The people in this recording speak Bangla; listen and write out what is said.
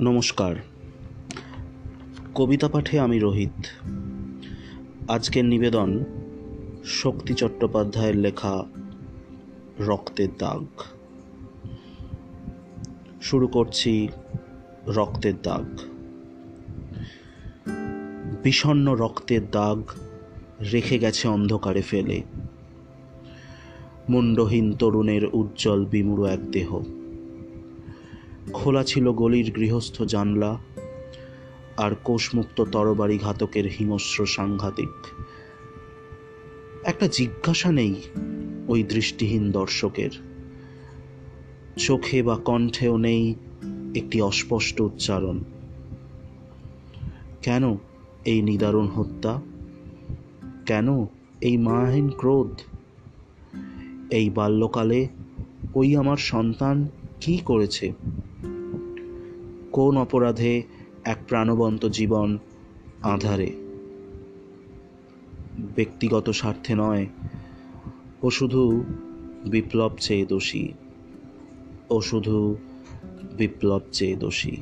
নমস্কার। কবিতা পাঠে আমি রোহিত। আজকের নিবেদন শক্তি চট্টোপাধ্যায়ের লেখা রক্তের দাগ। শুরু করছি রক্তের দাগ। বিষণ্ণ রক্তের দাগ রেখে গেছে অন্ধকারে ফেলে। মুন্ডহীন তরুণের উজ্জ্বল বিমুড়ো এক দেহ। খোলা ছিল গলির গৃহস্থ জানলা আর কোষমুক্ত তরবারি ঘাতকের হিংস্র সাংঘাতিক। একটা জিজ্ঞাসা নেই ওই দৃষ্টিহীন দর্শকের। চোখে বা কণ্ঠেও নেই একটি অস্পষ্ট উচ্চারণ। কেন এই নিদারুণ হত্যা? কেন এই মাহীন ক্রোধ? এই বাল্যকালে ওই আমার সন্তান কি করেছে? কোন অপরাধে এক প্রাণবন্ত জীবন আধারে? ব্যক্তিগত স্বার্থে নয়, ও শুধু বিপ্লব চেয়ে দোষী। ও শুধু বিপ্লব চেয়ে দোষী।